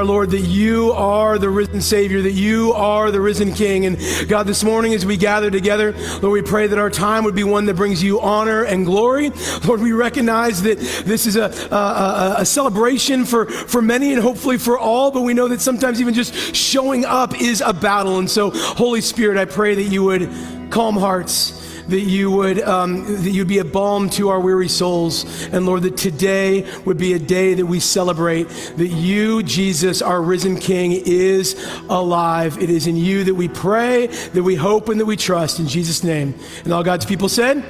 Our Lord, that you are the risen Savior, that you are the risen King. And God, this morning as we gather together, Lord, we pray that our time would be one that brings you honor and glory. Lord, we recognize that this is a, a, a celebration for, for many and hopefully for all, but we know that sometimes even just showing up is a battle. And so, Holy Spirit, I pray that you would calm hearts that you would um, that you'd be a balm to our weary souls and lord that today would be a day that we celebrate that you jesus our risen king is alive it is in you that we pray that we hope and that we trust in jesus name and all god's people said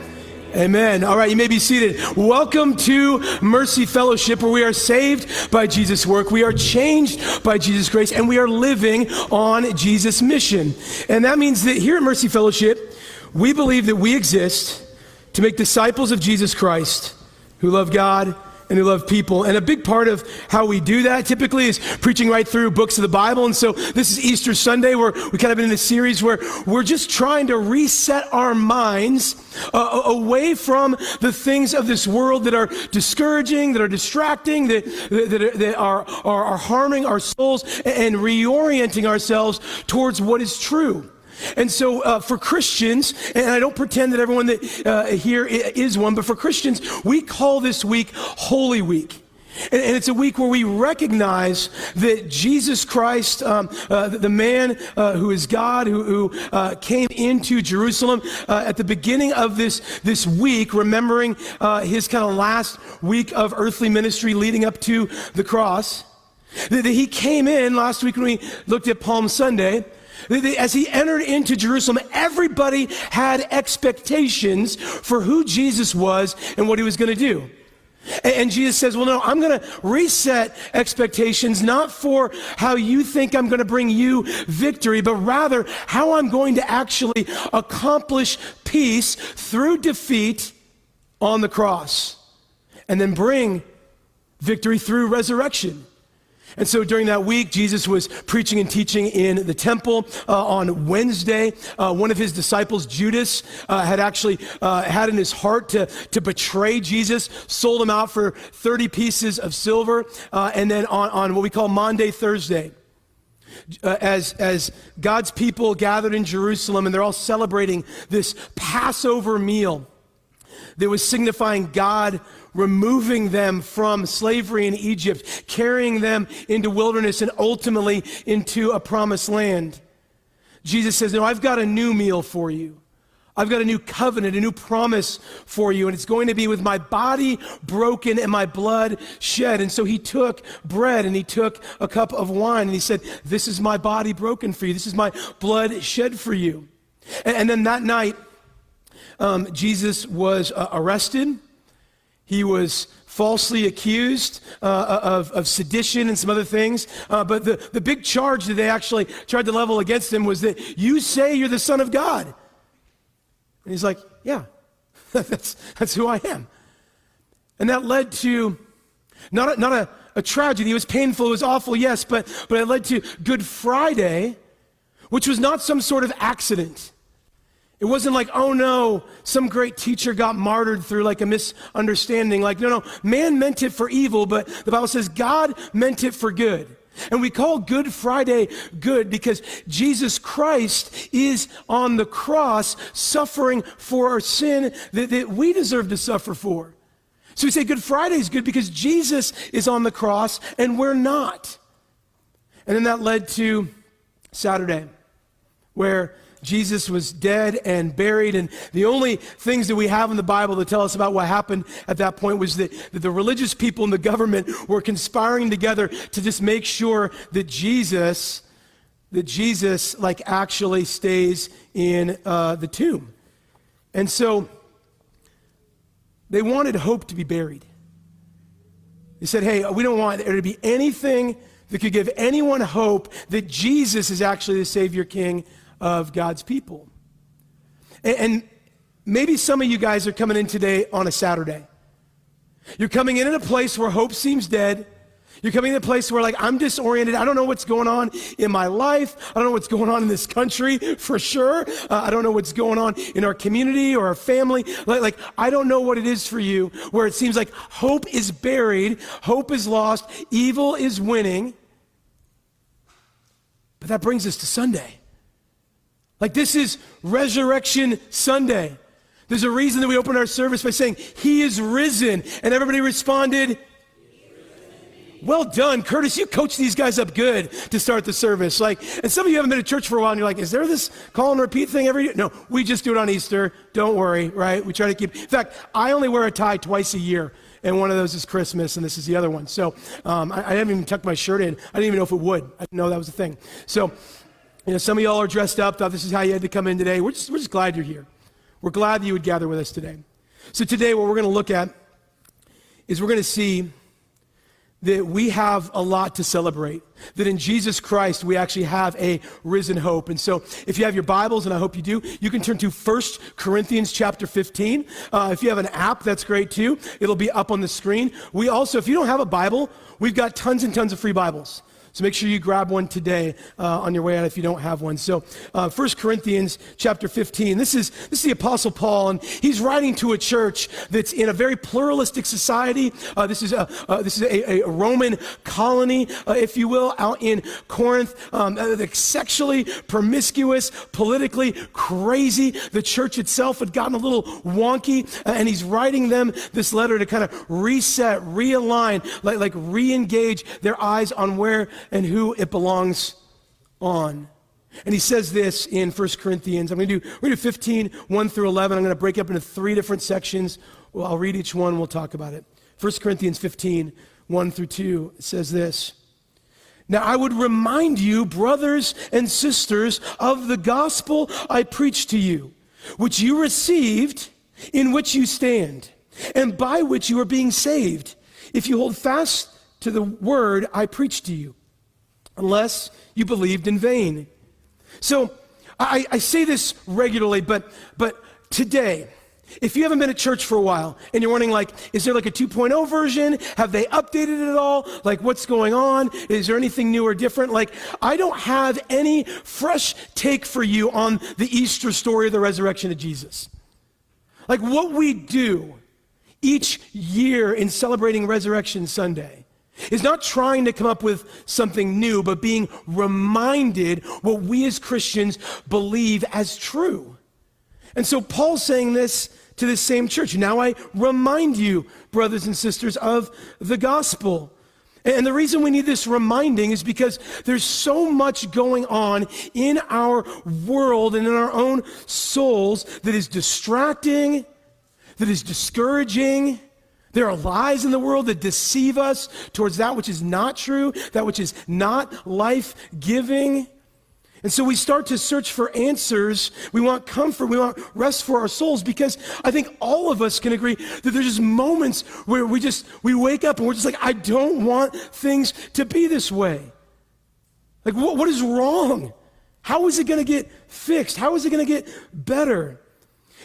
Amen. All right, you may be seated. Welcome to Mercy Fellowship, where we are saved by Jesus' work, we are changed by Jesus' grace, and we are living on Jesus' mission. And that means that here at Mercy Fellowship, we believe that we exist to make disciples of Jesus Christ who love God and who love people. And a big part of how we do that typically is preaching right through books of the Bible. And so this is Easter Sunday where we kind of been in a series where we're just trying to reset our minds uh, away from the things of this world that are discouraging, that are distracting, that, that, that are, are, are harming our souls and reorienting ourselves towards what is true. And so, uh, for Christians, and I don't pretend that everyone that uh, here is one, but for Christians, we call this week Holy Week. And, and it's a week where we recognize that Jesus Christ, um, uh, the man uh, who is God, who, who uh, came into Jerusalem uh, at the beginning of this, this week, remembering his kind of last week of earthly ministry leading up to the cross, that, that he came in last week when we looked at Palm Sunday as he entered into Jerusalem, everybody had expectations for who Jesus was and what he was going to do. And Jesus says, Well, no, I'm going to reset expectations, not for how you think I'm going to bring you victory, but rather how I'm going to actually accomplish peace through defeat on the cross and then bring victory through resurrection. And so during that week, Jesus was preaching and teaching in the temple. Uh, on Wednesday, uh, one of his disciples, Judas, uh, had actually uh, had in his heart to, to betray Jesus, sold him out for 30 pieces of silver. Uh, and then on, on what we call Maundy Thursday, uh, as, as God's people gathered in Jerusalem and they're all celebrating this Passover meal that was signifying God removing them from slavery in Egypt, carrying them into wilderness, and ultimately into a promised land. Jesus says, No, I've got a new meal for you. I've got a new covenant, a new promise for you, and it's going to be with my body broken and my blood shed. And so he took bread and he took a cup of wine and he said, This is my body broken for you. This is my blood shed for you. And, and then that night, um, Jesus was uh, arrested. He was falsely accused uh, of, of, sedition and some other things. Uh, but the, the big charge that they actually tried to level against him was that you say you're the Son of God. And he's like, yeah, that's, that's who I am. And that led to not a, not a, a tragedy. It was painful, it was awful, yes, but, but it led to Good Friday, which was not some sort of accident. It wasn't like, oh no, some great teacher got martyred through like a misunderstanding. Like, no, no, man meant it for evil, but the Bible says God meant it for good. And we call Good Friday good because Jesus Christ is on the cross suffering for our sin that, that we deserve to suffer for. So we say Good Friday is good because Jesus is on the cross and we're not. And then that led to Saturday, where Jesus was dead and buried. And the only things that we have in the Bible to tell us about what happened at that point was that, that the religious people and the government were conspiring together to just make sure that Jesus, that Jesus, like, actually stays in uh, the tomb. And so they wanted hope to be buried. They said, hey, we don't want there to be anything that could give anyone hope that Jesus is actually the Savior King of God's people. And, and maybe some of you guys are coming in today on a Saturday. You're coming in in a place where hope seems dead. You're coming in a place where, like, I'm disoriented. I don't know what's going on in my life. I don't know what's going on in this country for sure. Uh, I don't know what's going on in our community or our family. Like, like, I don't know what it is for you where it seems like hope is buried, hope is lost, evil is winning. But that brings us to Sunday. Like, this is Resurrection Sunday. There's a reason that we open our service by saying, He is risen. And everybody responded, well done, Curtis. You coached these guys up good to start the service. Like, and some of you haven't been to church for a while, and you're like, "Is there this call and repeat thing every?" No, we just do it on Easter. Don't worry, right? We try to keep. In fact, I only wear a tie twice a year, and one of those is Christmas, and this is the other one. So um, I, I didn't even tuck my shirt in. I didn't even know if it would. I didn't know that was a thing. So, you know, some of y'all are dressed up. Thought this is how you had to come in today. We're just, we're just glad you're here. We're glad that you would gather with us today. So today, what we're going to look at is we're going to see that we have a lot to celebrate. That in Jesus Christ, we actually have a risen hope. And so, if you have your Bibles, and I hope you do, you can turn to 1 Corinthians chapter 15. Uh, if you have an app, that's great too. It'll be up on the screen. We also, if you don't have a Bible, we've got tons and tons of free Bibles. So make sure you grab one today uh, on your way out if you don't have one. So uh, 1 Corinthians chapter 15. This is, this is the Apostle Paul, and he's writing to a church that's in a very pluralistic society. Uh, this is, a, uh, this is a, a Roman colony, uh, if you will, out in Corinth. Um, uh, sexually promiscuous, politically crazy. The church itself had gotten a little wonky, and he's writing them this letter to kind of reset, realign, like, like re-engage their eyes on where and who it belongs on. And he says this in 1 Corinthians. I'm going to do, we're going to do 15, 1 through 11. I'm going to break up into three different sections. Well, I'll read each one. We'll talk about it. 1 Corinthians 15, 1 through 2 says this. Now, I would remind you, brothers and sisters, of the gospel I preached to you, which you received, in which you stand, and by which you are being saved, if you hold fast to the word I preached to you unless you believed in vain. So I, I say this regularly, but, but today, if you haven't been at church for a while and you're wondering, like, is there like a 2.0 version? Have they updated it at all? Like, what's going on? Is there anything new or different? Like, I don't have any fresh take for you on the Easter story of the resurrection of Jesus. Like, what we do each year in celebrating Resurrection Sunday is not trying to come up with something new, but being reminded what we as Christians believe as true. And so Paul's saying this to this same church. Now I remind you, brothers and sisters, of the gospel. And the reason we need this reminding is because there's so much going on in our world and in our own souls that is distracting, that is discouraging, there are lies in the world that deceive us towards that which is not true, that which is not life giving. And so we start to search for answers. We want comfort. We want rest for our souls because I think all of us can agree that there's just moments where we just, we wake up and we're just like, I don't want things to be this way. Like, what, what is wrong? How is it going to get fixed? How is it going to get better?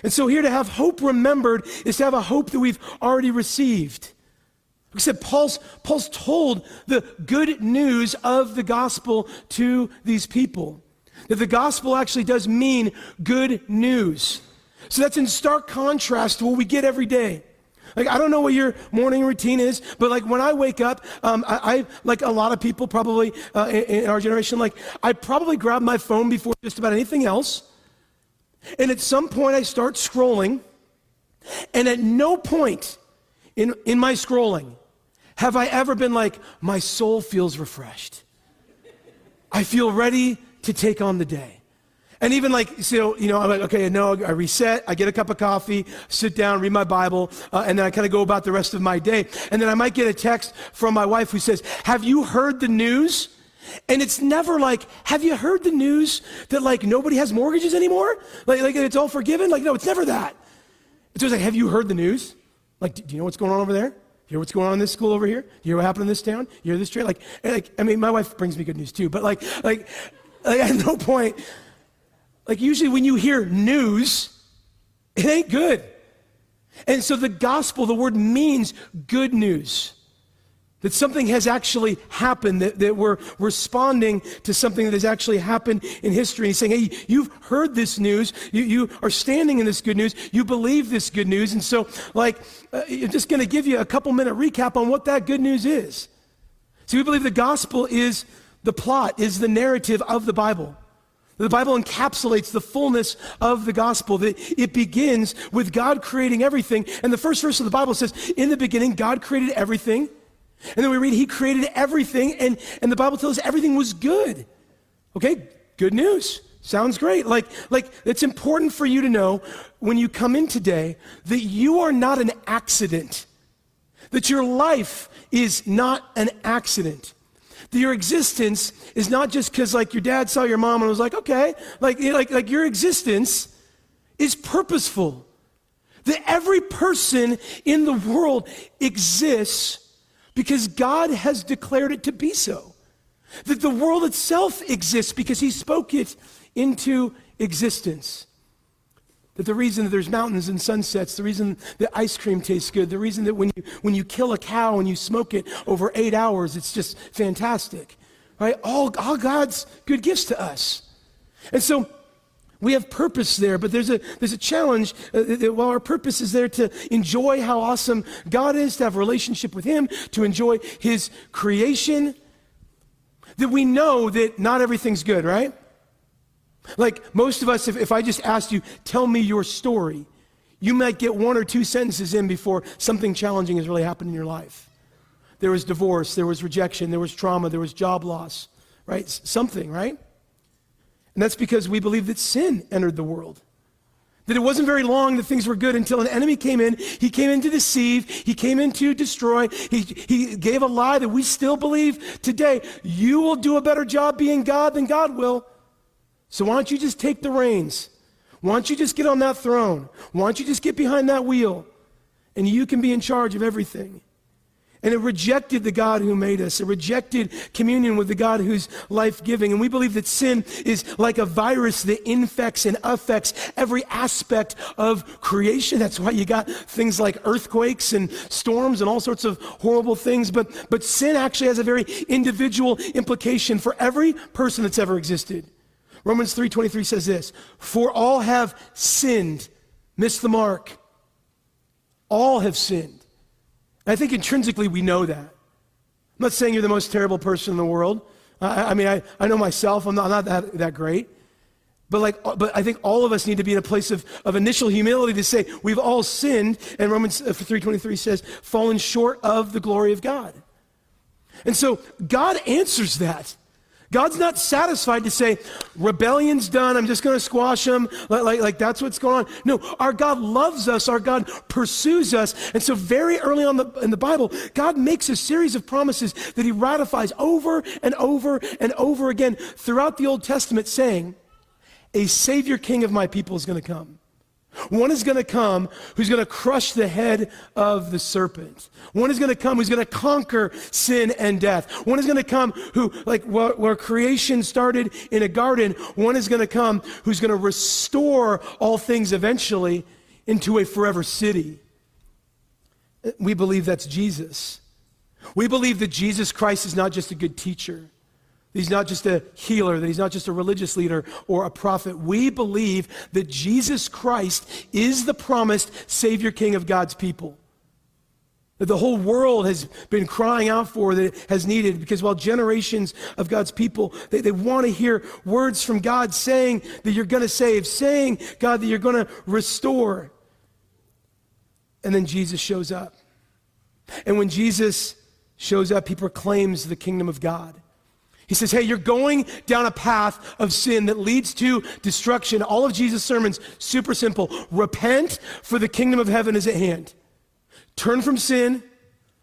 And so, here to have hope remembered is to have a hope that we've already received. Said, Paul's, Paul's told the good news of the gospel to these people. That the gospel actually does mean good news. So that's in stark contrast to what we get every day. Like, I don't know what your morning routine is, but like when I wake up, um, I, I, like a lot of people probably uh, in, in our generation, like I probably grab my phone before just about anything else. And at some point, I start scrolling, and at no point in, in my scrolling have I ever been like, my soul feels refreshed. I feel ready to take on the day. And even like, so, you know, I'm like, okay, no, I reset, I get a cup of coffee, sit down, read my Bible, uh, and then I kind of go about the rest of my day. And then I might get a text from my wife who says, Have you heard the news? And it's never like, have you heard the news that like nobody has mortgages anymore? Like, like it's all forgiven? Like, no, it's never that. It's always like, have you heard the news? Like, do you know what's going on over there? You hear what's going on in this school over here? You hear what happened in this town? You hear this trade? Like, like, I mean, my wife brings me good news too, but like, like, like at no point, like usually when you hear news, it ain't good. And so the gospel, the word means good news. That something has actually happened, that, that we're responding to something that has actually happened in history. He's saying, hey, you've heard this news. You, you are standing in this good news. You believe this good news. And so, like, uh, I'm just going to give you a couple minute recap on what that good news is. See, we believe the gospel is The plot is the narrative of the Bible. The Bible encapsulates the fullness of the gospel. That it begins with God creating everything. And the first verse of the Bible says, In the beginning, God created everything. And then we read, He created everything. And, and the Bible tells us everything was good. Okay, good news. Sounds great. Like, like it's important for you to know when you come in today that you are not an accident, that your life is not an accident. That your existence is not just because like your dad saw your mom and was like, okay, like, like, like your existence is purposeful. That every person in the world exists because God has declared it to be so. That the world itself exists because he spoke it into existence. That the reason that there's mountains and sunsets, the reason that ice cream tastes good, the reason that when you, when you kill a cow and you smoke it over eight hours, it's just fantastic. Right? All, all God's good gifts to us. And so we have purpose there, but there's a, there's a challenge. Uh, while our purpose is there to enjoy how awesome God is, to have a relationship with Him, to enjoy His creation, that we know that not everything's good, right? Like most of us, if, if I just asked you, tell me your story, you might get one or two sentences in before something challenging has really happened in your life. There was divorce, there was rejection, there was trauma, there was job loss, right? Something, right? And that's because we believe that sin entered the world. That it wasn't very long that things were good until an enemy came in. He came in to deceive. He came in to destroy. He, he gave a lie that we still believe today. You will do a better job being God than God will. So why don't you just take the reins? Why don't you just get on that throne? Why don't you just get behind that wheel? And you can be in charge of everything. And it rejected the God who made us. It rejected communion with the God who's life giving. And we believe that sin is like a virus that infects and affects every aspect of creation. That's why you got things like earthquakes and storms and all sorts of horrible things. But, but sin actually has a very individual implication for every person that's ever existed. Romans 3:23 says this, "For all have sinned, missed the mark. All have sinned." I think intrinsically we know that. I'm not saying you're the most terrible person in the world. I, I mean, I, I know myself, I'm not, I'm not that, that great. But like, but I think all of us need to be in a place of, of initial humility to say we've all sinned, and Romans 3:23 uh, says, fallen short of the glory of God. And so God answers that. God's not satisfied to say, rebellion's done, I'm just going to squash them, like, like, like, that's what's going on. No, our God loves us, our God pursues us. And so, very early on the, in the Bible, God makes a series of promises that He ratifies over and over and over again throughout the Old Testament, saying, A Savior King of my people is going to come. One is going to come who's going to crush the head of the serpent. One is going to come who's going to conquer sin and death. One is going to come who, like where, where creation started in a garden, one is going to come who's going to restore all things eventually into a forever city. We believe that's Jesus. We believe that Jesus Christ is not just a good teacher. He's not just a healer, that he's not just a religious leader or a prophet. We believe that Jesus Christ is the promised Savior King of God's people. That the whole world has been crying out for, that it has needed, because while generations of God's people, they, they want to hear words from God saying that you're going to save, saying, God, that you're going to restore. And then Jesus shows up. And when Jesus shows up, he proclaims the kingdom of God. He says, Hey, you're going down a path of sin that leads to destruction. All of Jesus' sermons, super simple. Repent, for the kingdom of heaven is at hand. Turn from sin,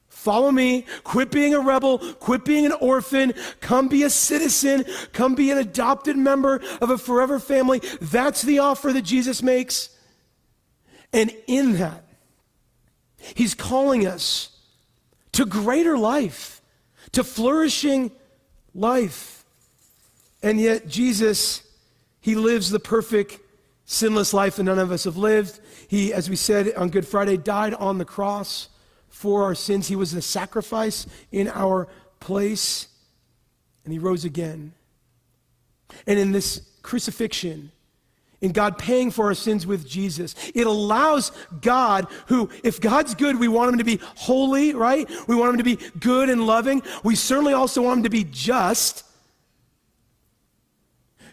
follow me, quit being a rebel, quit being an orphan, come be a citizen, come be an adopted member of a forever family. That's the offer that Jesus makes. And in that, he's calling us to greater life, to flourishing life. And yet, Jesus, He lives the perfect, sinless life that none of us have lived. He, as we said on Good Friday, died on the cross for our sins. He was the sacrifice in our place, and He rose again. And in this crucifixion, in God paying for our sins with Jesus. It allows God, who, if God's good, we want him to be holy, right? We want him to be good and loving. We certainly also want him to be just.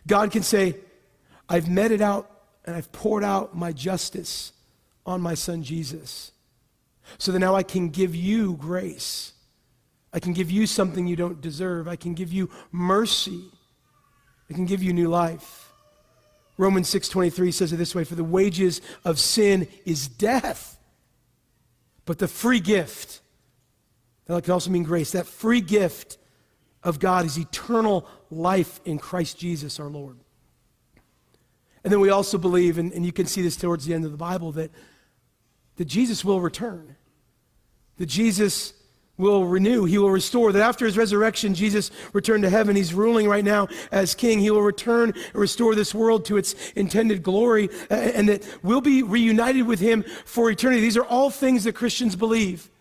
God can say, I've meted out and I've poured out my justice on my son Jesus. So that now I can give you grace. I can give you something you don't deserve. I can give you mercy. I can give you new life. Romans 6:23 says it this way, for the wages of sin is death. But the free gift, that can also mean grace, that free gift of God is eternal life in Christ Jesus our Lord. And then we also believe, and, and you can see this towards the end of the Bible, that, that Jesus will return. That Jesus will renew, he will restore. That after his resurrection, Jesus returned to heaven. He's ruling right now as king. He will return and restore this world to its intended glory, and that we'll be reunited with him for eternity. These are all things that Christians believe.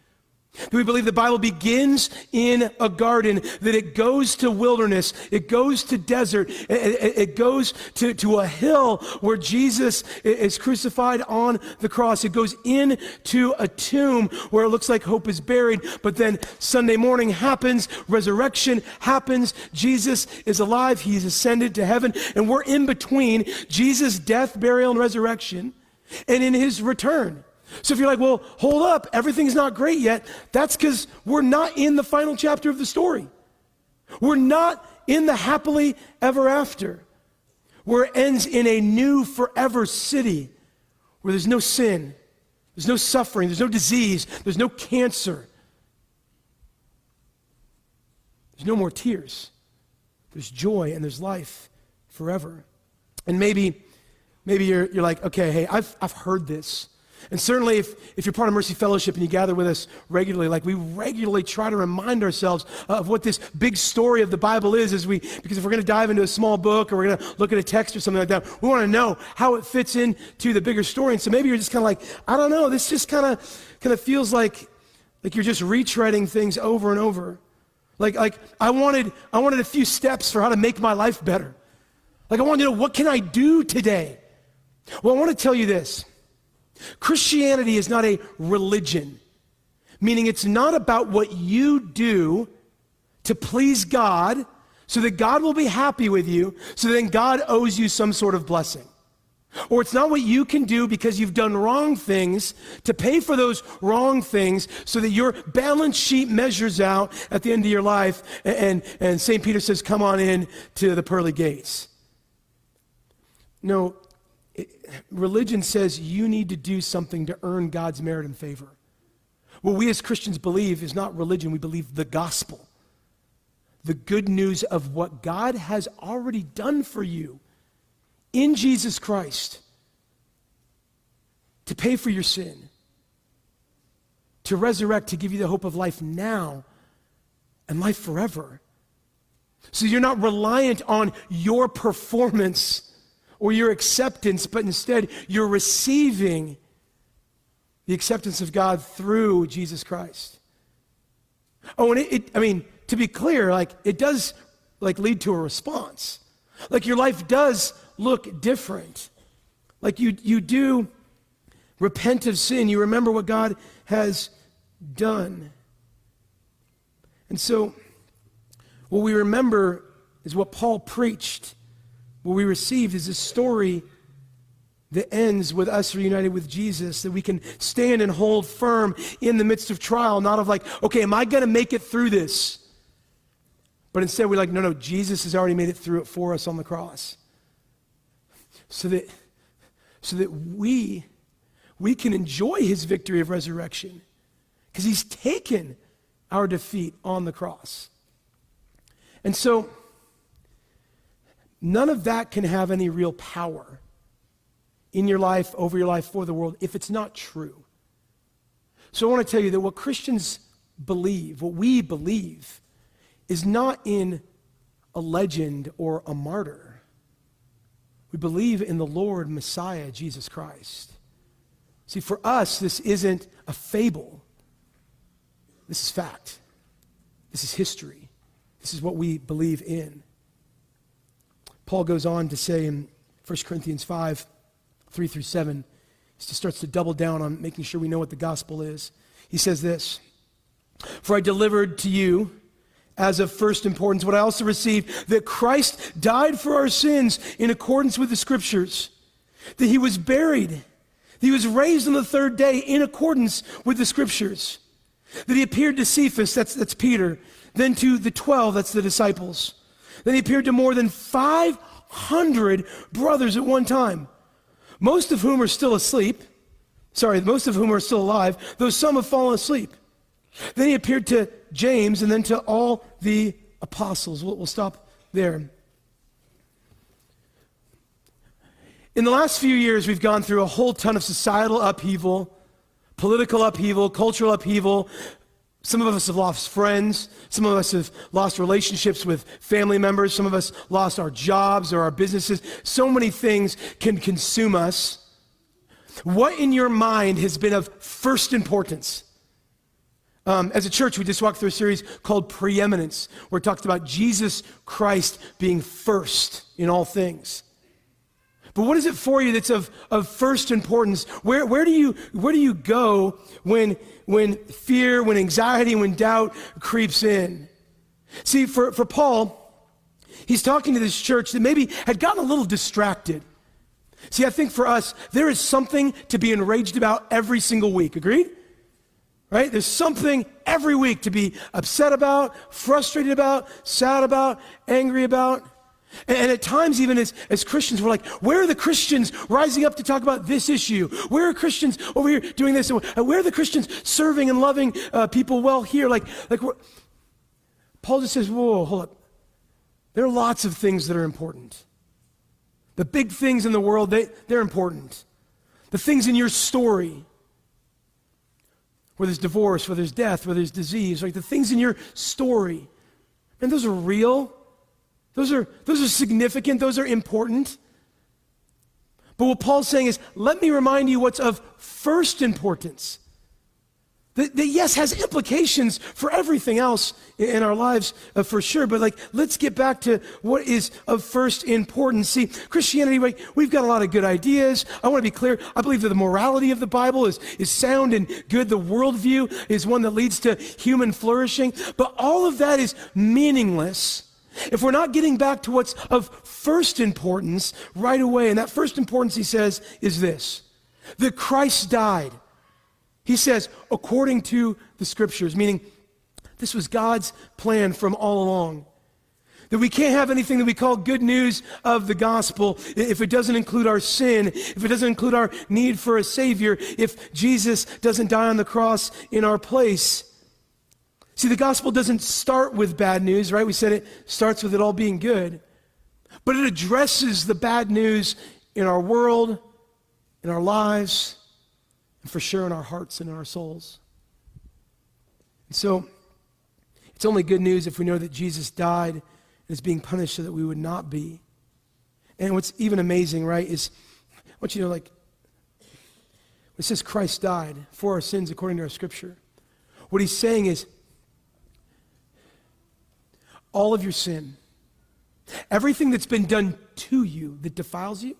Do we believe the Bible begins in a garden, that it goes to wilderness, it goes to desert, it, goes to, to a hill where Jesus is crucified on the cross. It goes into a tomb where it looks like hope is buried, but then Sunday morning happens, resurrection happens, Jesus is alive, he's ascended to heaven, and we're in between Jesus' death, burial, and resurrection, and in his return. So if you're like, well, hold up, everything's not great yet, that's because we're not in the final chapter of the story. We're not in the happily ever after, where it ends in a new forever city where there's no sin, there's no suffering, there's no disease, there's no cancer, there's no more tears. There's joy and there's life forever. And maybe, maybe you're, you're like, okay, hey, I've, I've heard this. And certainly, if, if you're part of Mercy Fellowship and you gather with us regularly, like we regularly try to remind ourselves of what this big story of the Bible is, as we, because if we're going to dive into a small book or we're going to look at a text or something like that, we want to know how it fits into the bigger story. And so maybe you're just kind of like, I don't know, this just kind of kind of feels like like you're just retreading things over and over. Like, like I wanted I wanted a few steps for how to make my life better. Like I wanted to know what can I do today? Well, I want to tell you this. Christianity is not a religion, meaning it's not about what you do to please God so that God will be happy with you, so then God owes you some sort of blessing. Or it's not what you can do because you've done wrong things to pay for those wrong things so that your balance sheet measures out at the end of your life. And, and St. Peter says, Come on in to the pearly gates. No, religion says you need to do something to earn God's merit and favor. What we as Christians believe is not religion, we believe the gospel. The good news of what God has already done for you in Jesus Christ to pay for your sin, to resurrect, to give you the hope of life now and life forever. So you're not reliant on your performance or your acceptance, but instead you're receiving the acceptance of God through Jesus Christ. Oh, and it, it, I mean, to be clear, like it does like lead to a response. Like your life does look different. Like you you do repent of sin, you remember what God has done. And so what we remember is what Paul preached what we received is a story that ends with us reunited with Jesus, that we can stand and hold firm in the midst of trial, not of like, okay, am I going to make it through this? But instead, we're like, no, no, Jesus has already made it through it for us on the cross. So that, so that we, we can enjoy his victory of resurrection because he's taken our defeat on the cross. And so, None of that can have any real power in your life, over your life, for the world, if it's not true. So I want to tell you that what Christians believe, what we believe, is not in a legend or a martyr. We believe in the Lord Messiah, Jesus Christ. See, for us, this isn't a fable. This is fact. This is history. This is what we believe in. Paul goes on to say in 1 Corinthians 5 3 through 7, he starts to double down on making sure we know what the gospel is. He says this For I delivered to you as of first importance. What I also received that Christ died for our sins in accordance with the scriptures, that he was buried, that he was raised on the third day in accordance with the scriptures, that he appeared to Cephas, that's, that's Peter, then to the 12, that's the disciples. Then he appeared to more than 500 brothers at one time, most of whom are still asleep. Sorry, most of whom are still alive, though some have fallen asleep. Then he appeared to James and then to all the apostles. We'll, we'll stop there. In the last few years, we've gone through a whole ton of societal upheaval, political upheaval, cultural upheaval. Some of us have lost friends. Some of us have lost relationships with family members. Some of us lost our jobs or our businesses. So many things can consume us. What in your mind has been of first importance? Um, as a church, we just walked through a series called Preeminence, where it talks about Jesus Christ being first in all things. But what is it for you that's of, of first importance? Where, where, do you, where do you go when, when fear, when anxiety, when doubt creeps in? See, for, for Paul, he's talking to this church that maybe had gotten a little distracted. See, I think for us, there is something to be enraged about every single week. Agreed? Right? There's something every week to be upset about, frustrated about, sad about, angry about. And at times, even as, as Christians, we're like, where are the Christians rising up to talk about this issue? Where are Christians over here doing this? Where are the Christians serving and loving uh, people well here? Like, like Paul just says, whoa, hold up. There are lots of things that are important. The big things in the world, they, they're important. The things in your story, where there's divorce, where there's death, where there's disease, like the things in your story. And those are real. Those are, those are significant. Those are important. But what Paul's saying is, let me remind you what's of first importance. That, that, yes has implications for everything else in our lives uh, for sure. But like let's get back to what is of first importance. See christianity we've got a lot of good ideas. I want to be clear. I believe that the morality of the bible is, is sound and good. The worldview is one that leads to human flourishing. But all of that is meaningless if we're not getting back to what's of first importance right away and that first importance he says is this that christ died he says, according to the scriptures, meaning this was God's plan from all along. That we can't have anything that we call good news of the gospel if it doesn't include our sin, if it doesn't include our need for a Savior, if Jesus doesn't die on the cross in our place. See, the gospel doesn't start with bad news, right? We said it starts with it all being good. But it addresses the bad news in our world, in our lives, and for sure in our hearts and in our souls. And so, it's only good news if we know that Jesus died and is being punished so that we would not be. And what's even amazing, right, is I want you to know, like, it says Christ died for our sins according to our scripture. What he's saying is, all of your sin, everything that's been done to you that defiles you,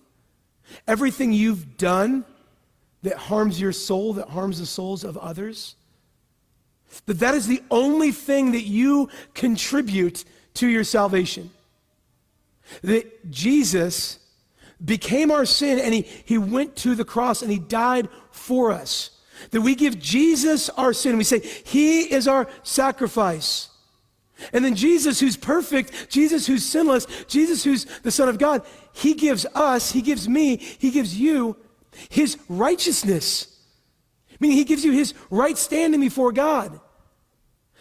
everything you've done that harms your soul, that harms the souls of others? That that is the only thing that you contribute to your salvation. That Jesus became our sin and he, he went to the cross and he died for us. That we give Jesus our sin. We say, He is our sacrifice. And then Jesus, who's perfect, Jesus, who's sinless, Jesus, who's the Son of God, He gives us, He gives me, He gives you his righteousness. Meaning he gives you his right standing before God.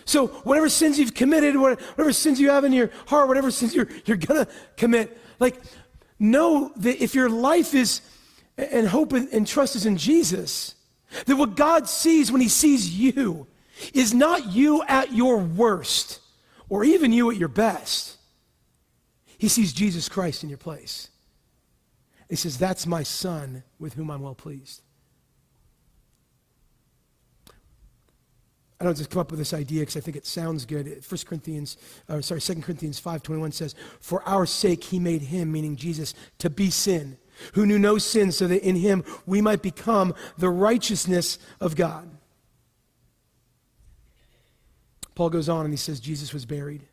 So whatever sins you've committed, whatever sins you have in your heart, whatever sins you're, you're gonna commit, like know that if your life is and hope and, and trust is in Jesus, that what God sees when he sees you is not you at your worst or even you at your best. He sees Jesus Christ in your place. He says, That's my son with whom I'm well pleased. I don't just come up with this idea because I think it sounds good. 1 Corinthians, or sorry, 2 Corinthians 5.21 says, For our sake he made him, meaning Jesus, to be sin, who knew no sin, so that in him we might become the righteousness of God. Paul goes on and he says Jesus was buried.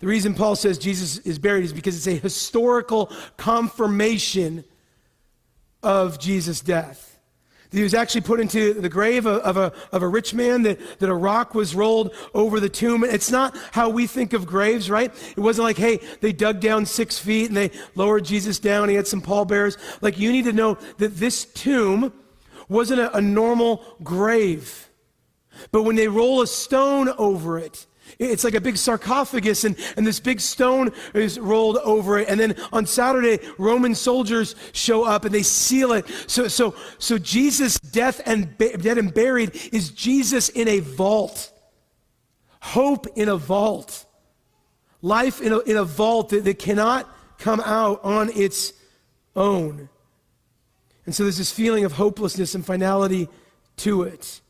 The reason Paul says Jesus is buried is because it's a historical confirmation of Jesus' death. He was actually put into the grave of a, of a rich man, that, that a rock was rolled over the tomb. It's not how we think of graves, right? It wasn't like, hey, they dug down six feet and they lowered Jesus down. He had some pallbearers. Like, you need to know that this tomb wasn't a, a normal grave. But when they roll a stone over it, it's like a big sarcophagus, and, and this big stone is rolled over it. And then on Saturday, Roman soldiers show up and they seal it. So, so, so Jesus' death and dead and buried is Jesus in a vault, hope in a vault, life in a, in a vault that, that cannot come out on its own. And so there's this feeling of hopelessness and finality to it.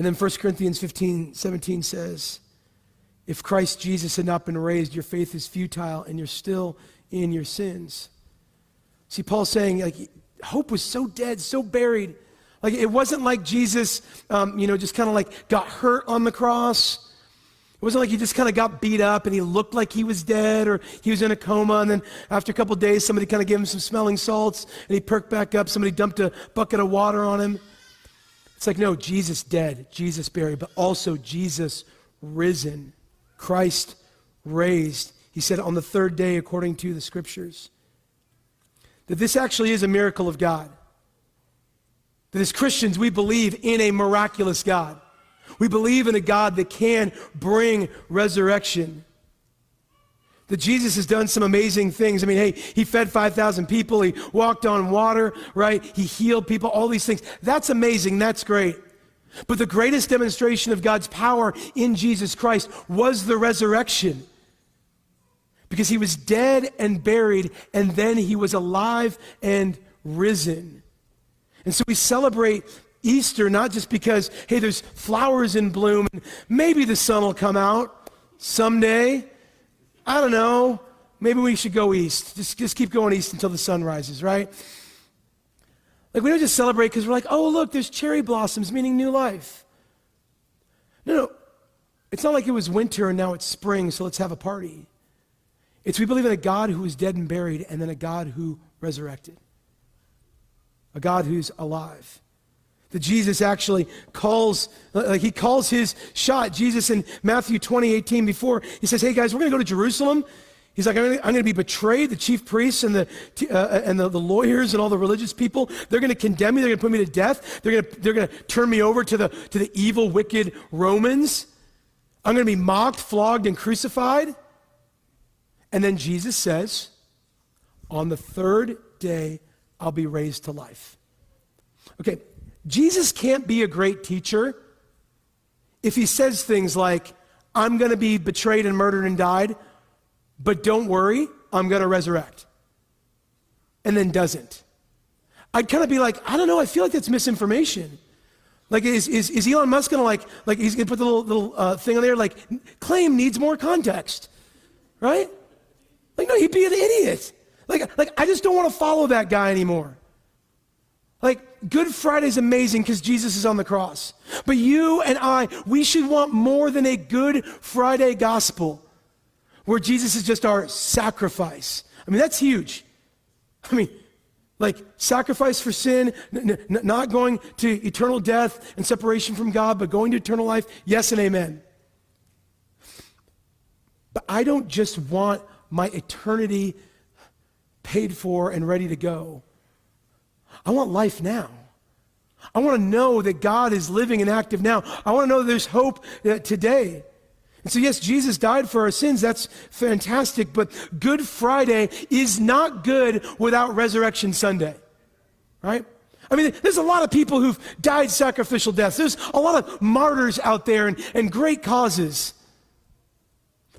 And then 1 Corinthians 15, 17 says, If Christ Jesus had not been raised, your faith is futile and you're still in your sins. See, Paul's saying, like, hope was so dead, so buried. Like, it wasn't like Jesus, um, you know, just kind of like got hurt on the cross. It wasn't like he just kind of got beat up and he looked like he was dead or he was in a coma. And then after a couple days, somebody kind of gave him some smelling salts and he perked back up. Somebody dumped a bucket of water on him. It's like, no, Jesus dead, Jesus buried, but also Jesus risen, Christ raised. He said on the third day, according to the scriptures, that this actually is a miracle of God. That as Christians, we believe in a miraculous God. We believe in a God that can bring resurrection that Jesus has done some amazing things. I mean, hey, he fed 5,000 people, he walked on water, right? He healed people, all these things. That's amazing, that's great. But the greatest demonstration of God's power in Jesus Christ was the resurrection. Because he was dead and buried, and then he was alive and risen. And so we celebrate Easter not just because, hey, there's flowers in bloom, and maybe the sun will come out someday. I don't know, maybe we should go east. Just, just keep going east until the sun rises, right? Like, we don't just celebrate because we're like, oh, look, there's cherry blossoms, meaning new life. No, no. It's not like it was winter and now it's spring, so let's have a party. It's we believe in a God who was dead and buried, and then a God who resurrected, a God who's alive that Jesus actually calls, he calls his shot. Jesus in Matthew 20, 18, before he says, Hey guys, we're going to go to Jerusalem. He's like, I'm going to be betrayed. The chief priests and, the, uh, and the, the, lawyers and all the religious people, they're going to condemn me. They're going to put me to death. They're going to, they're going to turn me over to the, to the evil, wicked Romans. I'm going to be mocked, flogged, and crucified. And then Jesus says, On the third day, I'll be raised to life. Okay, Jesus can't be a great teacher if he says things like, I'm going to be betrayed and murdered and died, but don't worry, I'm going to resurrect. And then doesn't. I'd kind of be like, I don't know, I feel like that's misinformation. Like, is, is, is Elon Musk going to like, like, he's going to put the little, little uh, thing on there, like, claim needs more context, right? Like, no, he'd be an idiot. Like, like I just don't want to follow that guy anymore. Like, Good Friday is amazing because Jesus is on the cross. But you and I, we should want more than a Good Friday gospel where Jesus is just our sacrifice. I mean, that's huge. I mean, like sacrifice for sin, n- n- not going to eternal death and separation from God, but going to eternal life. Yes and amen. But I don't just want my eternity paid for and ready to go. I want life now. I want to know that God is living and active now. I want to know there's hope uh, today. And so, yes, Jesus died for our sins. That's fantastic. But Good Friday is not good without Resurrection Sunday, right? I mean, there's a lot of people who've died sacrificial deaths. There's a lot of martyrs out there and, and great causes.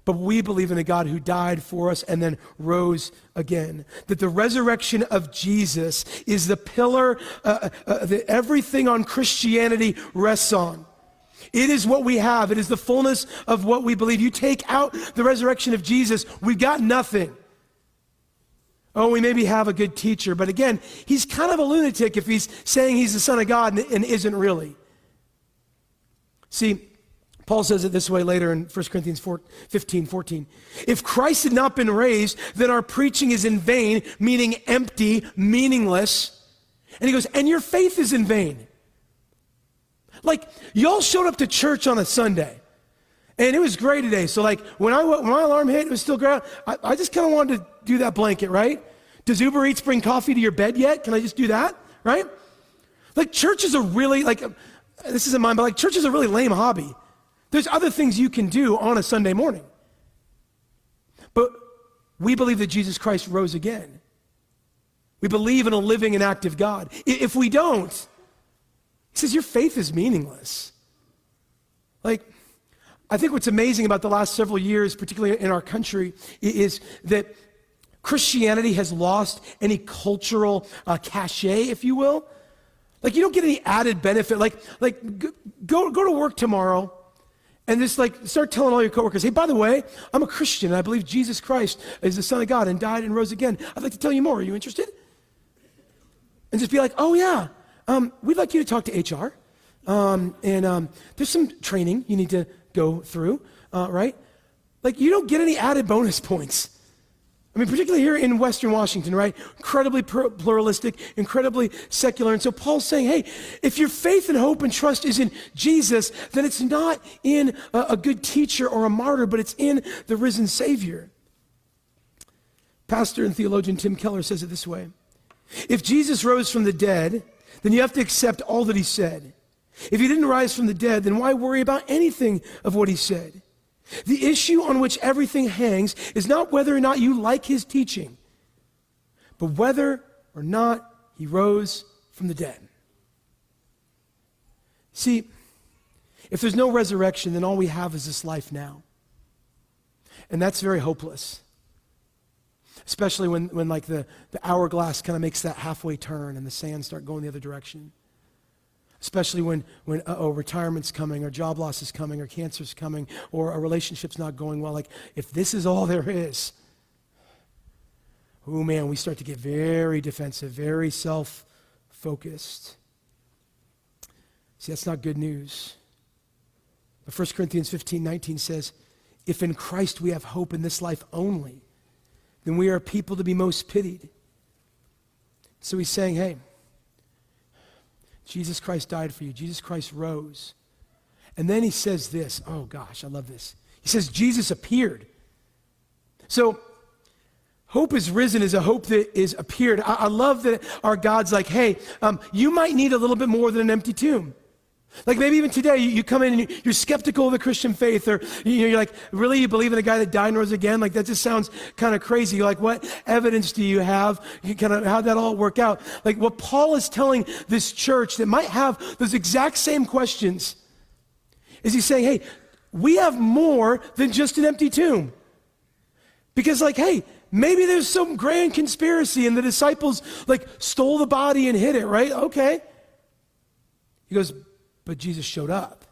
But we believe in a God who died for us and then rose again. That the resurrection of Jesus is the pillar uh, uh, uh, that everything on Christianity rests on. It is what we have, it is the fullness of what we believe. You take out the resurrection of Jesus, we've got nothing. Oh, we maybe have a good teacher, but again, he's kind of a lunatic if he's saying he's the Son of God and, and isn't really. See, Paul says it this way later in 1 Corinthians 4, 15, 14. If Christ had not been raised, then our preaching is in vain, meaning empty, meaningless. And he goes, and your faith is in vain. Like, y'all showed up to church on a Sunday. And it was great today. So, like, when, I, when my alarm hit, it was still great. I, I just kind of wanted to do that blanket, right? Does Uber Eats bring coffee to your bed yet? Can I just do that, right? Like, church is a really, like, this isn't mine, but like, church is a really lame hobby. There's other things you can do on a Sunday morning. But we believe that Jesus Christ rose again. We believe in a living and active God. If we don't, he says, your faith is meaningless. Like, I think what's amazing about the last several years, particularly in our country, is that Christianity has lost any cultural uh, cachet, if you will. Like, you don't get any added benefit. Like, like go, go to work tomorrow and just like start telling all your coworkers, hey, by the way, I'm a Christian and I believe Jesus Christ is the Son of God and died and rose again. I'd like to tell you more. Are you interested? And just be like, oh, yeah, um, we'd like you to talk to HR. Um, and um, there's some training you need to go through, uh, right? Like, you don't get any added bonus points. I mean, particularly here in Western Washington, right? Incredibly pluralistic, incredibly secular. And so Paul's saying, hey, if your faith and hope and trust is in Jesus, then it's not in a, a good teacher or a martyr, but it's in the risen Savior. Pastor and theologian Tim Keller says it this way If Jesus rose from the dead, then you have to accept all that he said. If he didn't rise from the dead, then why worry about anything of what he said? The issue on which everything hangs is not whether or not you like his teaching, but whether or not he rose from the dead. See, if there's no resurrection, then all we have is this life now. And that's very hopeless. Especially when, when like the, the hourglass kind of makes that halfway turn and the sands start going the other direction especially when, when uh, oh, retirement's coming or job loss is coming or cancer's coming or a relationship's not going well. Like, if this is all there is, oh man, we start to get very defensive, very self focused. See, that's not good news. But 1 Corinthians 15 19 says, If in Christ we have hope in this life only, then we are people to be most pitied. So he's saying, hey, Jesus Christ died for you. Jesus Christ rose. And then he says this. Oh gosh, I love this. He says, Jesus appeared. So, hope is risen is a hope that is appeared. I, I love that our God's like, hey, um, you might need a little bit more than an empty tomb. Like maybe even today, you, come in and you, are skeptical of the Christian faith, or you, are like, really, you believe in a guy that died and rose again? Like that just sounds kind of crazy. You're like, what evidence do you have? Kind of how'd that all work out? Like what Paul is telling this church that might have those exact same questions is he's saying, hey, we have more than just an empty tomb. Because, like, hey, maybe there's some grand conspiracy and the disciples like stole the body and hid it, right? Okay. He goes, but Jesus showed up.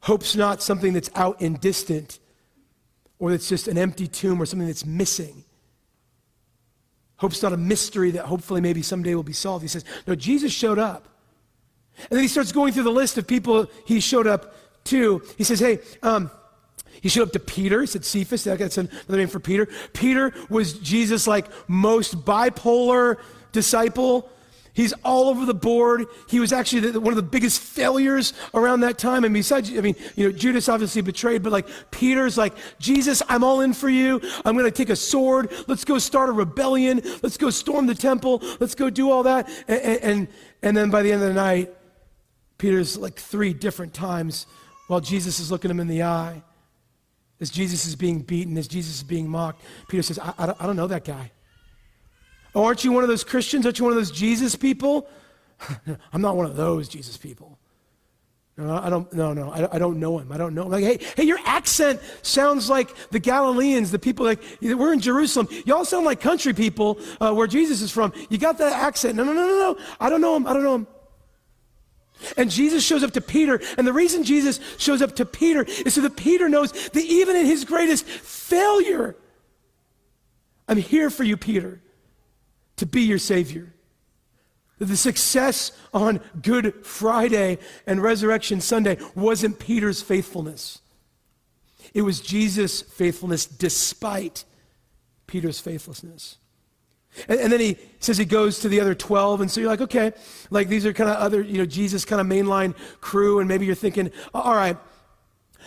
Hope's not something that's out and distant or that's just an empty tomb or something that's missing. Hope's not a mystery that hopefully maybe someday will be solved. He says, No, Jesus showed up. And then he starts going through the list of people he showed up to. He says, Hey, um, he showed up to Peter. He said Cephas. That's another name for Peter. Peter was Jesus' like most bipolar disciple. He's all over the board. He was actually the, one of the biggest failures around that time. And besides, I mean, you know, Judas obviously betrayed, but like Peter's like, Jesus, I'm all in for you. I'm going to take a sword. Let's go start a rebellion. Let's go storm the temple. Let's go do all that. And, and, and then by the end of the night, Peter's like three different times while Jesus is looking him in the eye. As Jesus is being beaten, as Jesus is being mocked, Peter says, I, I, don't, I don't know that guy. Oh, aren't you one of those Christians? Aren't you one of those Jesus people? I'm not one of those Jesus people. No, I don't, no, no, I, I don't know him. I don't know him. Like, hey, hey, your accent sounds like the Galileans, the people like, we're in Jerusalem. Y'all sound like country people uh, where Jesus is from. You got that accent. No, no, no, no, no. I don't know him. I don't know him. And Jesus shows up to Peter. And the reason Jesus shows up to Peter is so that Peter knows that even in his greatest failure, I'm here for you, Peter to be your Savior. The success on Good Friday and Resurrection Sunday wasn't Peter's faithfulness. It was Jesus' faithfulness despite Peter's faithlessness. And, and, then he says he goes to the other 12. And so you're like, okay, like these are kind of other, you know, Jesus kind of mainline crew. And maybe you're thinking, all right,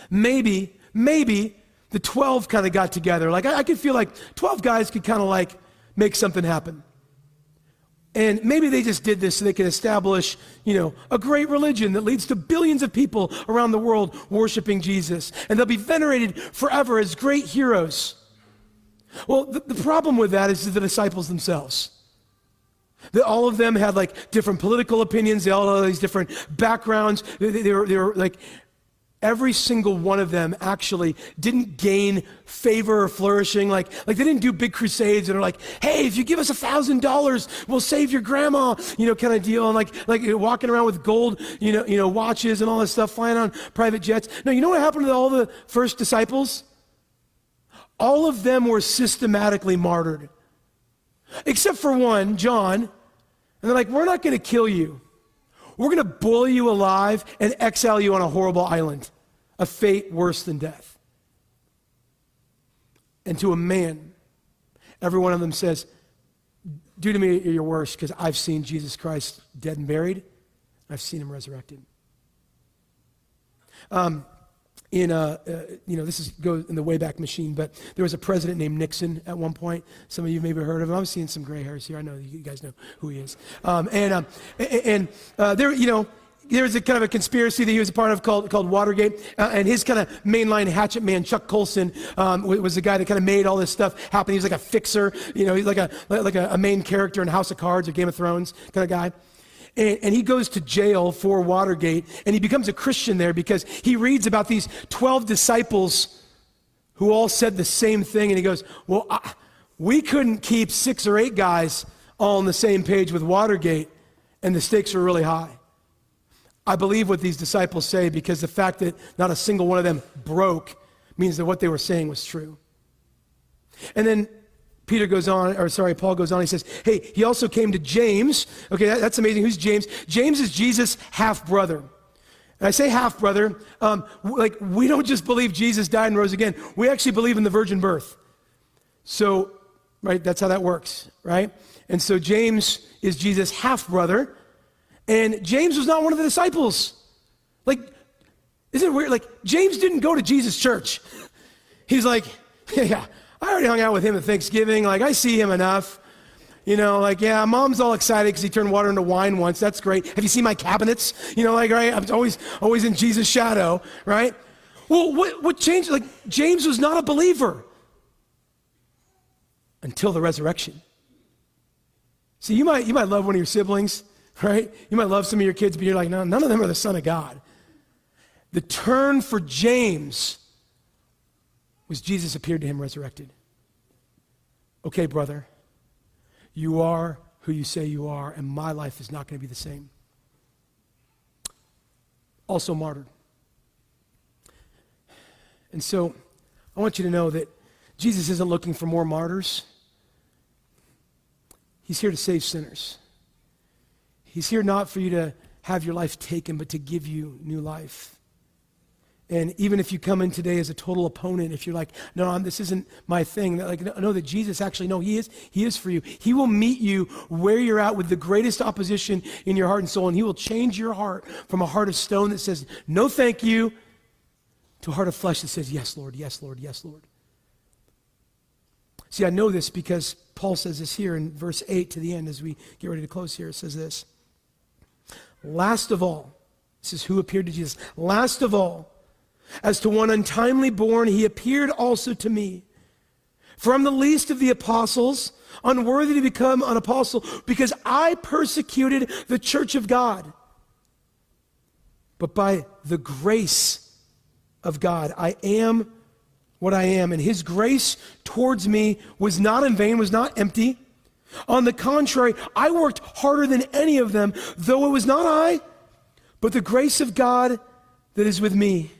maybe, maybe the 12 kind of got together. Like I, I could feel like 12 guys could kind of like make something happen. And maybe they just did this so they could establish, you know, a great religion that leads to billions of people around the world worshiping Jesus. And they'll be venerated forever as great heroes. Well, the, the problem with that is the disciples themselves. That all of them had like different political opinions. They all had these different backgrounds. They, they, they, were, they were like every single one of them actually didn't gain favor or flourishing. Like, like they didn't do big crusades and are like, hey, if you give us a thousand dollars, we'll save your grandma, you know, kind of deal. And like, like walking around with gold, you know, you know, watches and all this stuff, flying on private jets. No, you know what happened to all the first disciples? All of them were systematically martyred. Except for one, John. And they're like, we're not going to kill you. We're going to boil you alive and exile you on a horrible island, a fate worse than death. And to a man, every one of them says, Do to me your worst, because I've seen Jesus Christ dead and buried. I've seen him resurrected. Um, in a, uh, you know, this is goes in the Wayback Machine, but there was a president named Nixon at one point. Some of you maybe heard of him. I'm seeing some gray hairs here. I know you guys know who he is. Um, and um, and uh, there, you know, there was a kind of a conspiracy that he was a part of called, called Watergate. Uh, and his kind of mainline hatchet man, Chuck Colson, um, was the guy that kind of made all this stuff happen. He was like a fixer, you know, he's like a, like a, a main character in House of Cards or Game of Thrones kind of guy. And, and, he goes to jail for Watergate, and he becomes a Christian there because he reads about these 12 disciples who all said the same thing. And he goes, Well, I, we couldn't keep six or eight guys all on the same page with Watergate, and the stakes were really high. I believe what these disciples say because the fact that not a single one of them broke means that what they were saying was true. And then Peter goes on, or sorry, Paul goes on. He says, Hey, he also came to James. Okay, that, that's amazing. Who's James? James is Jesus' half brother. And I say half brother, um, like we don't just believe Jesus died and rose again, we actually believe in the virgin birth. So, right, that's how that works, right? And so James is Jesus' half brother, and James was not one of the disciples. Like, isn't it weird? Like, James didn't go to Jesus' church. He's like, yeah, I already hung out with him at Thanksgiving. Like, I see him enough. You know, like, yeah, mom's all excited because he turned water into wine once. That's great. Have you seen my cabinets? You know, like, right? I'm always, always in Jesus' shadow, right? Well, what, what changed? Like, James was not a believer until the resurrection. See, you might, you might love one of your siblings, right? You might love some of your kids, but you're like, no, none of them are the Son of God. The turn for James was Jesus appeared to him resurrected. Okay, brother, you are who you say you are, and my life is not going to be the same. Also martyred. And so I want you to know that Jesus isn't looking for more martyrs. He's here to save sinners. He's here not for you to have your life taken, but to give you new life. And even if you come in today as a total opponent, if you're like, no, this isn't my thing, like, "No, that Jesus actually, no, He is, He is for you. He will meet you where you're at with the greatest opposition in your heart and soul, and He will change your heart from a heart of stone that says, no, thank you, to a heart of flesh that says, yes, Lord, yes, Lord, yes, Lord. See, I know this because Paul says this here in verse 8 to the end as we get ready to close here. It says this Last of all, this is who appeared to Jesus. Last of all, as to one untimely born, he appeared also to me. For I'm the least of the apostles, unworthy to become an apostle, because I persecuted the church of God. But by the grace of God, I am what I am. And his grace towards me was not in vain, was not empty. On the contrary, I worked harder than any of them, though it was not I, but the grace of God that is with me.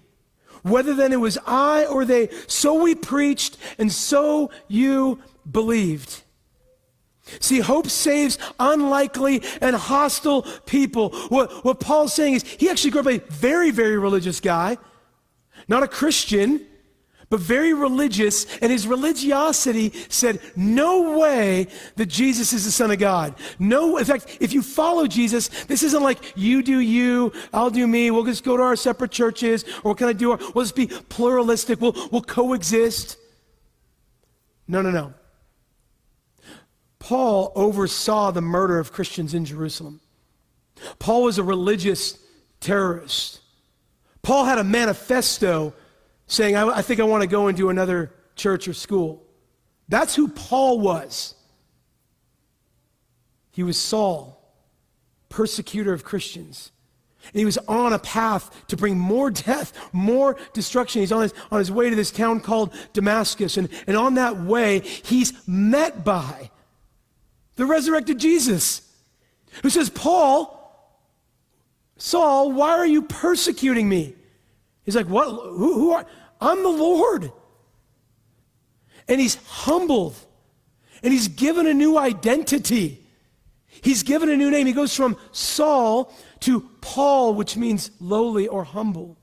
Whether then it was I or they, so we preached, and so you believed. See, hope saves unlikely and hostile people. What, what Paul's saying is he actually grew up a very, very religious guy, not a Christian, but very religious, and his religiosity said, No way that Jesus is the Son of God. No, in fact, if you follow Jesus, this isn't like you do you, I'll do me, we'll just go to our separate churches, or what can I do our, we'll just be pluralistic, we'll, we'll coexist. No, no, no. Paul oversaw the murder of Christians in Jerusalem. Paul was a religious terrorist. Paul had a manifesto saying, I, I think I want to go into another church or school. That's who Paul was. He was Saul, persecutor of Christians. And he was on a path to bring more death, more destruction. He's on his, on his way to this town called Damascus. And, and on that way, he's met by the resurrected Jesus, who says, Paul, Saul, why are you persecuting me? He's like, What? Who, who are. I'm the Lord. And he's humbled. And he's given a new identity. He's given a new name. He goes from Saul to Paul, which means lowly or humble.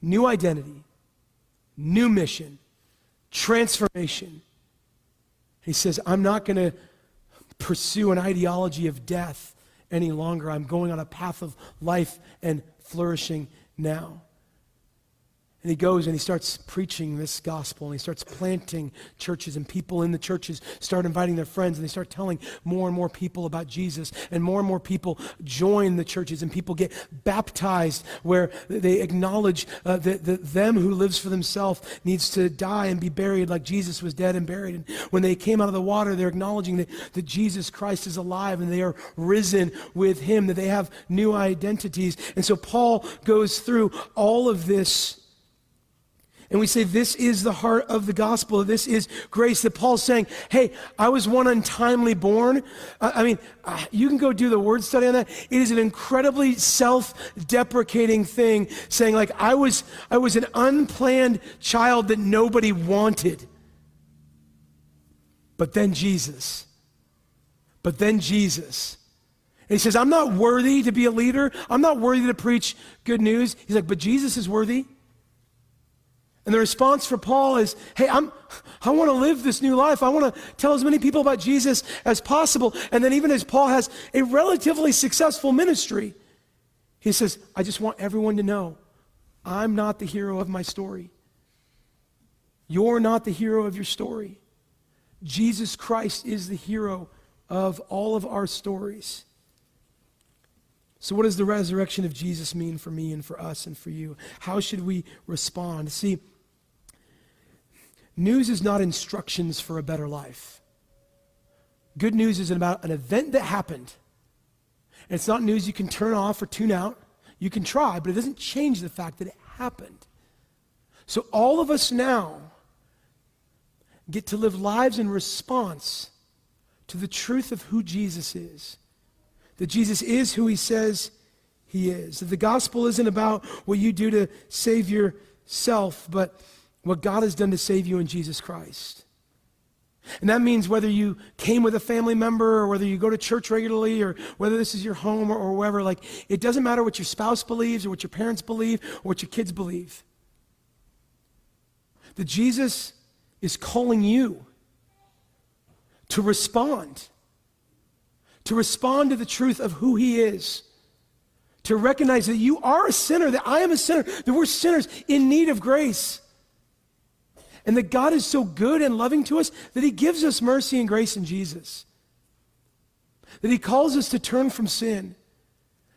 New identity, new mission, transformation. He says, I'm not going to pursue an ideology of death any longer. I'm going on a path of life and flourishing now. And he goes and he starts preaching this gospel and he starts planting churches and people in the churches start inviting their friends and they start telling more and more people about Jesus and more and more people join the churches and people get baptized where they acknowledge uh, that, that them who lives for themselves needs to die and be buried like Jesus was dead and buried. And when they came out of the water, they're acknowledging that, that Jesus Christ is alive and they are risen with him, that they have new identities. And so Paul goes through all of this and we say, this is the heart of the gospel. This is grace. That Paul's saying, hey, I was one untimely born. I mean, uh, you can go do the word study on that. It is an incredibly self deprecating thing saying, like, I was, I was an unplanned child that nobody wanted. But then Jesus. But then Jesus. And he says, I'm not worthy to be a leader. I'm not worthy to preach good news. He's like, but Jesus is worthy. And the response for Paul is, hey, I'm, I want to live this new life. I want to tell as many people about Jesus as possible. And then, even as Paul has a relatively successful ministry, he says, I just want everyone to know I'm not the hero of my story. You're not the hero of your story. Jesus Christ is the hero of all of our stories. So, what does the resurrection of Jesus mean for me and for us and for you? How should we respond? See, News is not instructions for a better life. Good news is about an event that happened. And it's not news you can turn off or tune out. You can try, but it doesn't change the fact that it happened. So all of us now get to live lives in response to the truth of who Jesus is. That Jesus is who he says he is. That the gospel isn't about what you do to save yourself, but what God has done to save you in Jesus Christ. And that means whether you came with a family member or whether you go to church regularly or whether this is your home or, or wherever, like, it doesn't matter what your spouse believes or what your parents believe or what your kids believe. That Jesus is calling you to respond, to respond to the truth of who He is, to recognize that you are a sinner, that I am a sinner, that we're sinners in need of grace and that God is so good and loving to us that He gives us mercy and grace in Jesus. That He calls us to turn from sin,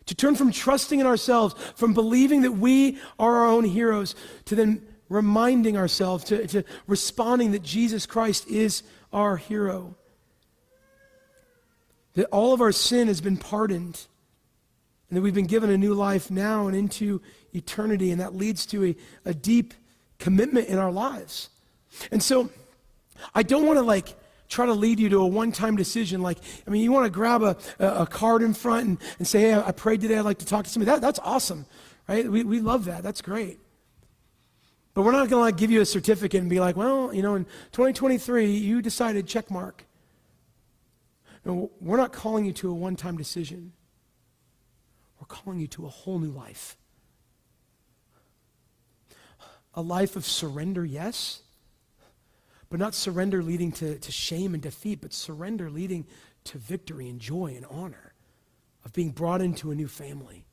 to turn from trusting in ourselves, from believing that we are our own heroes, to then reminding ourselves, to, to responding that Jesus Christ is our hero. That all of our sin has been pardoned and that we've been given a new life now and into eternity, and that leads to a, a deep commitment in our lives. And so I don't want to like try to lead you to a one-time decision. Like, I mean, you want to grab a, a, card in front and, and say, hey, I prayed today, I'd like to talk to somebody. That, that's awesome, right? We, we love that. That's great. But we're not going to like give you a certificate and be like, well, you know, in 2023, you decided check mark. No, we're not calling you to a one time decision. We're calling you to a whole new life. A life of surrender, yes, but not surrender leading to, to shame and defeat, but surrender leading to victory and joy and honor of being brought into a new family,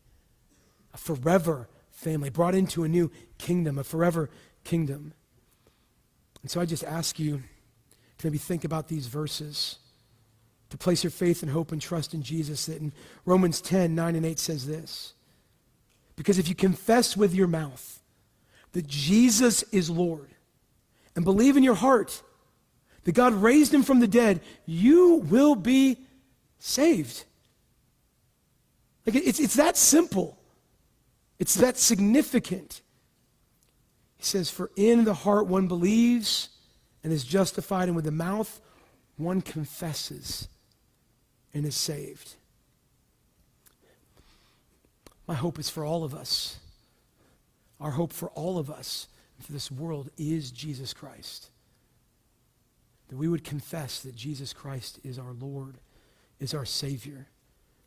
a forever family, brought into a new kingdom, a forever kingdom. And so I just ask you to maybe think about these verses, to place your faith and hope and trust in Jesus. That in Romans 10 9 and 8 says this. Because if you confess with your mouth that Jesus is Lord and believe in your heart that God raised him from the dead, you will be saved. Like it's, it's that simple. It's that significant. He says, For in the heart one believes and is justified, and with the mouth one confesses and is saved. My hope is for all of us. Our hope for all of us for this world is Jesus Christ. That we would confess that Jesus Christ is our Lord, is our Savior.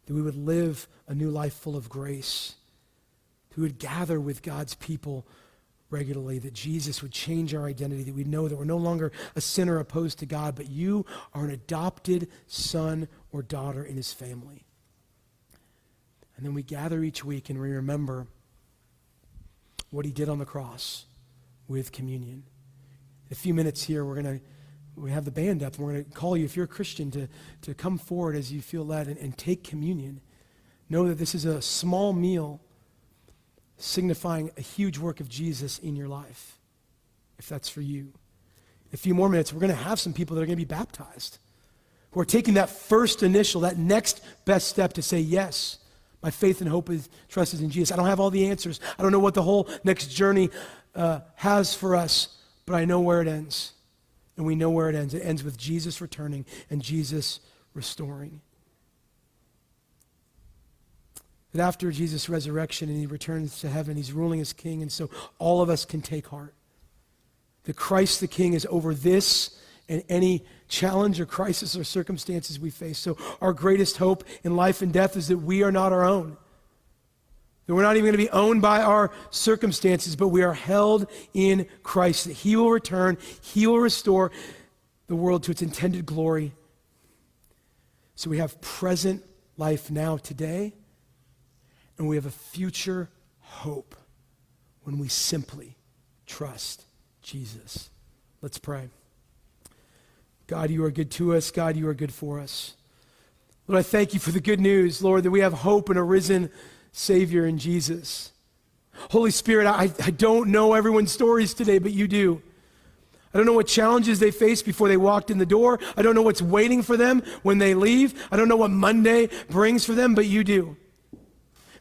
That we would live a new life full of grace That we would gather with God's people regularly, that Jesus would change our identity, that we know that we're no longer a sinner opposed to God, but you are an adopted son or daughter in his family. And then we gather each week and we remember what he did on the cross with communion. In a few minutes here, we're going to we have the band up and we're going to call you if you're a christian to, to come forward as you feel led and, and take communion know that this is a small meal signifying a huge work of Jesus in your life, if that's for you. In a few more minutes, we're going to have some people that are going to be baptized, who are taking that first initial, that next best step to say, Yes, my faith and hope is trust is in Jesus. I don't have all the answers. I don't know what the whole next journey uh, has for us, but I know where it ends. And we know where it ends. It ends with Jesus returning and Jesus restoring. That after Jesus' resurrection and he returns to heaven, he's ruling as king, and so all of us can take heart. That Christ the King is over this and any challenge or crisis or circumstances we face. So our greatest hope in life and death is that we are not our own. That we're not even going to be owned by our circumstances, but we are held in Christ. That He will return, He will restore the world to its intended glory. So we have present life now, today and we have a future hope when we simply trust Jesus. Let's pray. God, you are good to us. God, you are good for us. Lord, I thank you for the good news, Lord, that we have hope in a risen Savior in Jesus. Holy Spirit, I, I don't know everyone's stories today, but you do. I don't know what challenges they faced before they walked in the door. I don't know what's waiting for them when they leave. I don't know what Monday brings for them, but you do.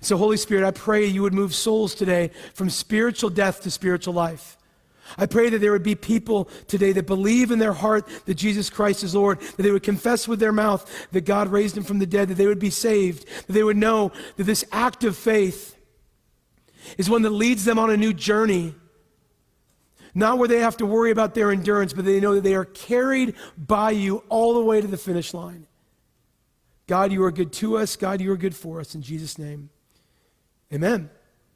So, Holy Spirit, I pray you would move souls today from spiritual death to spiritual life. I pray that there would be people today that believe in their heart that Jesus Christ is Lord, that they would confess with their mouth that God raised him from the dead, that they would be saved, that they would know that this act of faith is one that leads them on a new journey. Not where they have to worry about their endurance, but they know that they are carried by you all the way to the finish line. God, you are good to us. God, you are good for us. In Jesus' name. Amen.